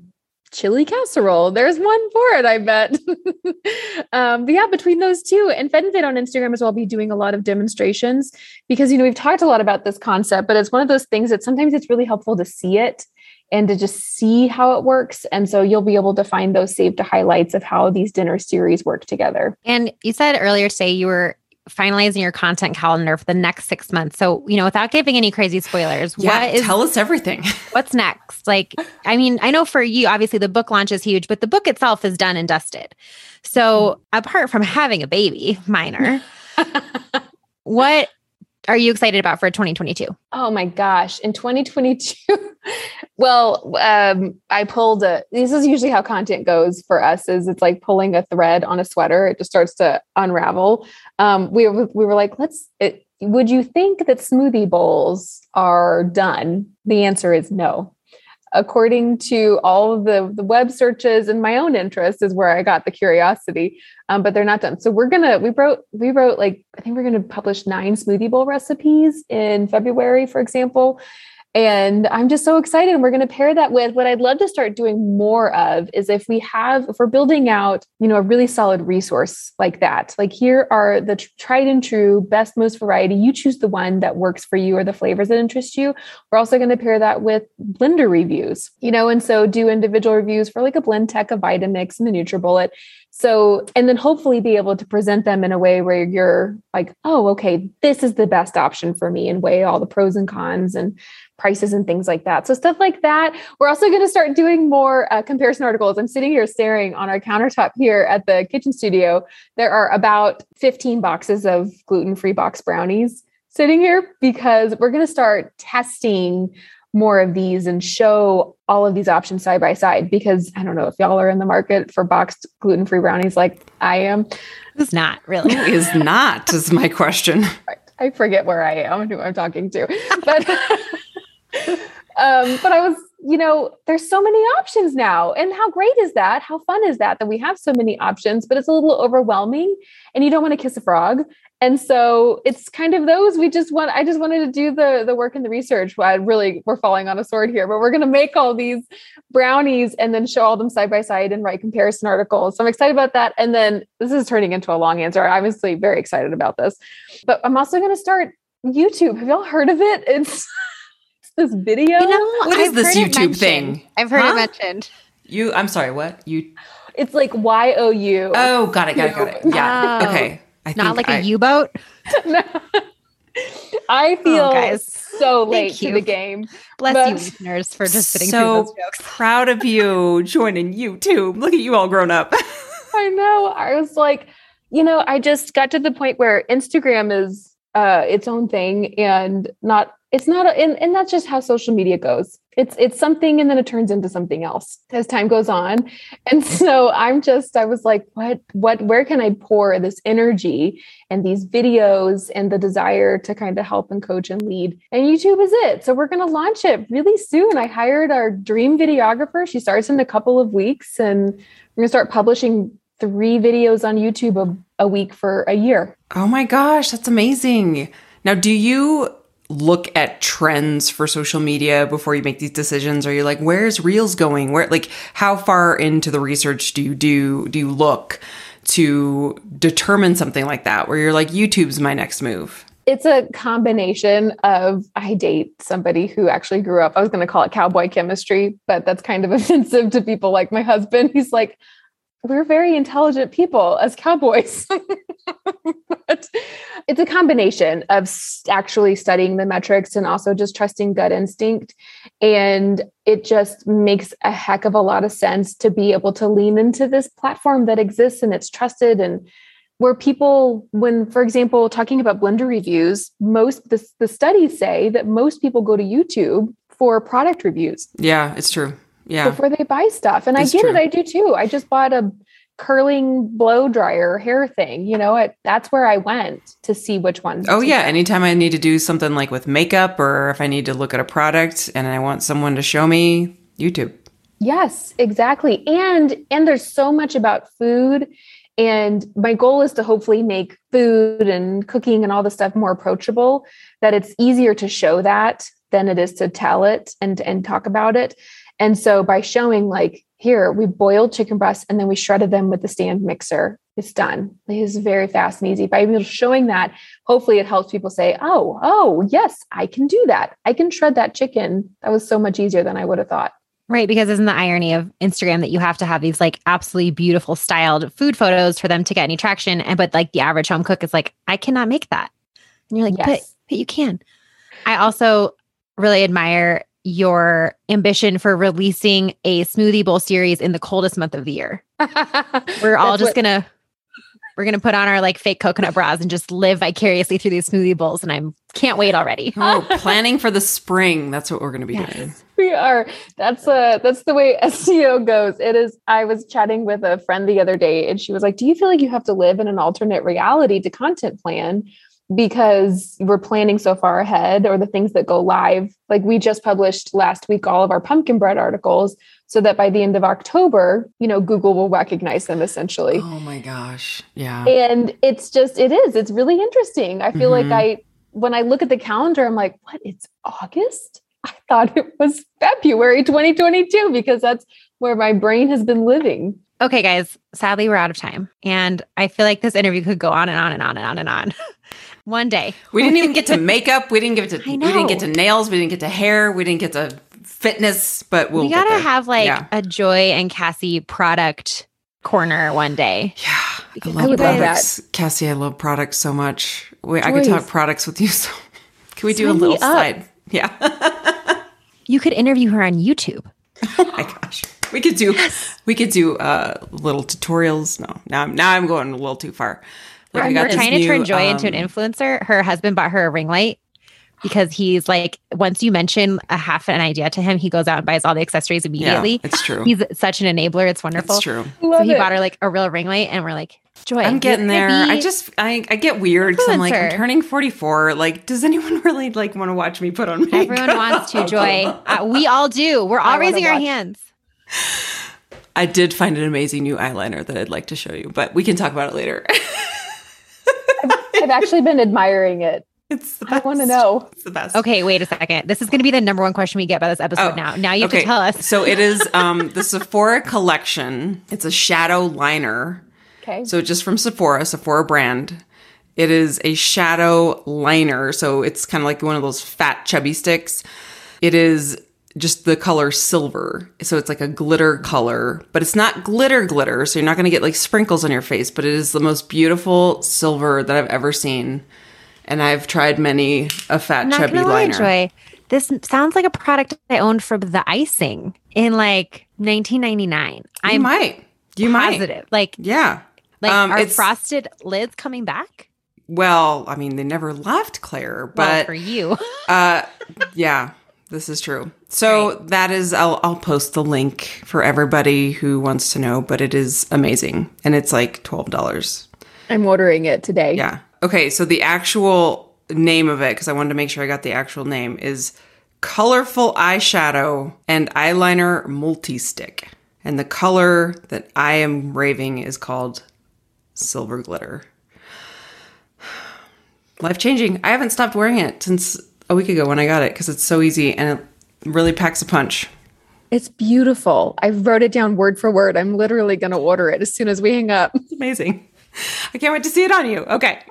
chili casserole. There's one for it, I bet. um, but yeah, between those two and Fed on Instagram as well, be doing a lot of demonstrations because, you know, we've talked a lot about this concept, but it's one of those things that sometimes it's really helpful to see it and to just see how it works. And so you'll be able to find those saved highlights of how these dinner series work together. And you said earlier today you were finalizing your content calendar for the next six months. So, you know, without giving any crazy spoilers, yeah, what is tell us everything. what's next? Like, I mean, I know for you, obviously the book launch is huge, but the book itself is done and dusted. So, apart from having a baby, minor, what are you excited about for 2022? Oh my gosh, in 2022, well, um, I pulled a. This is usually how content goes for us. Is it's like pulling a thread on a sweater. It just starts to unravel. Um, we we were like, let's. It, would you think that smoothie bowls are done? The answer is no. according to all of the, the web searches and my own interest is where I got the curiosity. Um, but they're not done. So we're gonna we wrote we wrote like I think we're gonna publish nine smoothie bowl recipes in February, for example. And I'm just so excited. And we're going to pair that with what I'd love to start doing more of is if we have, if we're building out, you know, a really solid resource like that, like here are the tried and true best, most variety. You choose the one that works for you or the flavors that interest you. We're also going to pair that with blender reviews, you know, and so do individual reviews for like a Blendtec, a Vitamix, and a NutriBullet. So, and then hopefully be able to present them in a way where you're like, oh, okay, this is the best option for me and weigh all the pros and cons and prices and things like that. So stuff like that. We're also going to start doing more uh, comparison articles. I'm sitting here staring on our countertop here at the kitchen studio. There are about 15 boxes of gluten-free box brownies sitting here because we're going to start testing more of these and show all of these options side by side because I don't know if y'all are in the market for boxed gluten-free brownies like I am. Who's not really? Who is not is my question. I forget where I am and who I'm talking to. But um, but I was, you know, there's so many options now. And how great is that? How fun is that that we have so many options, but it's a little overwhelming and you don't want to kiss a frog. And so it's kind of those we just want I just wanted to do the the work and the research. I really we're falling on a sword here, but we're going to make all these brownies and then show all them side by side and write comparison articles. So I'm excited about that. And then this is turning into a long answer. I'm obviously very excited about this. But I'm also going to start YouTube. Have y'all heard of it? It's this video? You know, What is I've this YouTube thing? I've heard Huh? it mentioned. You, I'm sorry, what? You, It's like Y O U. oh, got it, got it, got it. Yeah. Oh. Okay. I Not like I- a U-boat. no. I feel Oh, guys. so late Thank to you. the game. Bless you, listeners, for just sitting so through those jokes. proud of you joining YouTube. Look at you all grown up. I know. I was like, you know, I just got to the point where Instagram is uh its own thing and not it's not a, and, and that's just how social media goes. It's it's something and then it turns into something else as time goes on. And so I'm just I was like, what what where can I pour this energy and these videos and the desire to kind of help and coach and lead? And YouTube is it. So we're going to launch it really soon. I hired our dream videographer. She starts in a couple of weeks and we're going to start publishing three videos on YouTube a, a week for a year. Oh my gosh, that's amazing. Now, do you look at trends for social media before you make these decisions? Or you're like, where's Reels going? Where, like, how far into the research do you do, do you look to determine something like that where you're like, YouTube's my next move? It's a combination of I date somebody who actually grew up. I was going to call it cowboy chemistry, but that's kind of offensive to people like my husband. He's like, we're very intelligent people as cowboys. but it's a combination of actually studying the metrics and also just trusting gut instinct. And it just makes a heck of a lot of sense to be able to lean into this platform that exists and it's trusted and where people when for example talking about blender reviews most the, the studies say that most people go to youtube for product reviews Yeah, it's true. Yeah. before they buy stuff. And It's I get true. it. I do too. I just bought a curling blow dryer hair thing. You know, it, that's where I went to see which one. Oh yeah, get. anytime I need to do something like with makeup or if I need to look at a product and I want someone to show me, YouTube. Yes, exactly. And and there's so much about food. And my goal is to hopefully make food and cooking and all the stuff more approachable, that it's easier to show that than it is to tell it and, and talk about it. And so by showing like here, we boiled chicken breasts and then we shredded them with the stand mixer. It's done. It's very fast and easy. By showing that, hopefully it helps people say, oh, oh, yes, I can do that. I can shred that chicken. That was so much easier than I would have thought. Right, because isn't the irony of Instagram that you have to have these like absolutely beautiful styled food photos for them to get any traction, and but like the average home cook is like, I cannot make that, and you're like, but but you can. I also really admire your ambition for releasing a smoothie bowl series in the coldest month of the year. We're all just what- gonna we're gonna put on our like fake coconut bras and just live vicariously through these smoothie bowls, and I'm can't wait already. Oh, planning for the spring. That's what we're to be Yes. doing. we are that's uh that's the way seo goes it is i was chatting with a friend the other day and she was like do you feel like you have to live in an alternate reality to content plan because we're planning so far ahead or the things that go live. Like we just published last week all of our pumpkin bread articles so that by the end of October, you know, Google will recognize them essentially. Oh my gosh. Yeah. And it's just, it is, it's really interesting. I feel mm-hmm. like I, when I look at the calendar, I'm like, what? It's August? I thought it was February 2022 because that's where my brain has been living. Okay, guys, sadly, we're out of time. And I feel like this interview could go on and on and on and on and on. One day. We didn't even get to makeup. We didn't get to we didn't get to nails. We didn't get to hair. We didn't get to fitness, but we'll We gotta have like yeah. a Joy and Cassy product corner one day. Yeah. I love products. Cassy, I love products so much. Wait, I could talk products with you. So can we do a little slide? Yeah. you could interview her on YouTube. Oh my gosh. We could do yes. we could do uh little tutorials. No, now I'm now I'm going a little too far. Like I'm trying to new, turn Joy um, into an um, influencer. Her husband bought her a ring light because he's like once you mention a half an idea to him, he goes out and buys all the accessories immediately. Yeah, it's true. He's such an enabler. It's wonderful. It's true. so he it. bought her like a real ring light, and we're like, Joy, I'm getting there. I just I, I get weird because I'm like I'm turning 44. Like, does anyone really like want to watch me put on makeup? Everyone wants to, Joy. Uh, we all do. We're all raising our hands. I did find an amazing new eyeliner that I'd like to show you, but we can talk about it later. I've, I've actually been admiring it. It's the best. I want to know. It's the best. Okay, wait a second. This is going to be the number one question we get by this episode oh, now. Now you have okay. to tell us. so it is um, the Sephora collection. It's a shadow liner. Okay. So just from Sephora, Sephora brand. It is a shadow liner. So it's kind of like one of those fat, chubby sticks. It is just the color silver. So it's like a glitter color, but it's not glitter glitter. So you're not going to get like sprinkles on your face, but it is the most beautiful silver that I've ever seen. And I've tried many a fat chubby liner. Joy. This sounds like a product I owned from the icing in like 1999. I might. You positive. might. Like yeah. Like um, are frosted lids coming back? Well, I mean, they never left Claire, but well, for you, uh, yeah. This is true. So right. that is I'll I'll post the link for everybody who wants to know, but it is amazing and it's like $12. I'm ordering it today. Yeah. Okay, so the actual name of it cuz I wanted to make sure I got the actual name is colorful eyeshadow and eyeliner multi-stick. And the color that I am raving is called silver glitter. Life changing. I haven't stopped wearing it since a week ago when I got it because it's so easy and it really packs a punch. It's beautiful. I wrote it down word for word. I'm literally going to order it as soon as we hang up. It's amazing. I can't wait to see it on you. Okay.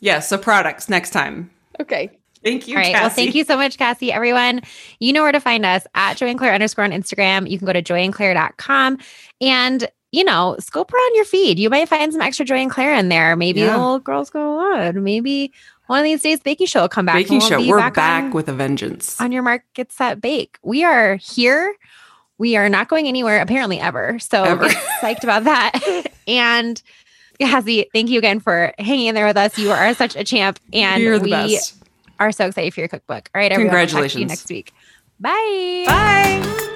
Yeah. So products next time. Okay. Thank you. All right. Cassy. Well, thank you so much, Cassy. Everyone, you know where to find us at Joy and Claire underscore on Instagram. You can go to joyandclaire.com and you know, scope around your feed. You might find some extra Joy and Claire in there. Maybe yeah. little Girls Gone WOD. Maybe one of these days, baking show will come back. Baking we'll show, we're back, back on, with a vengeance on your mark. Get set, bake. We are here. We are not going anywhere apparently ever. So ever. psyched about that. and Cassy, thank you again for hanging in there with us. You are such a champ, and we best. are so excited for your cookbook. All right, everyone. Congratulations. Next week. Bye. Bye.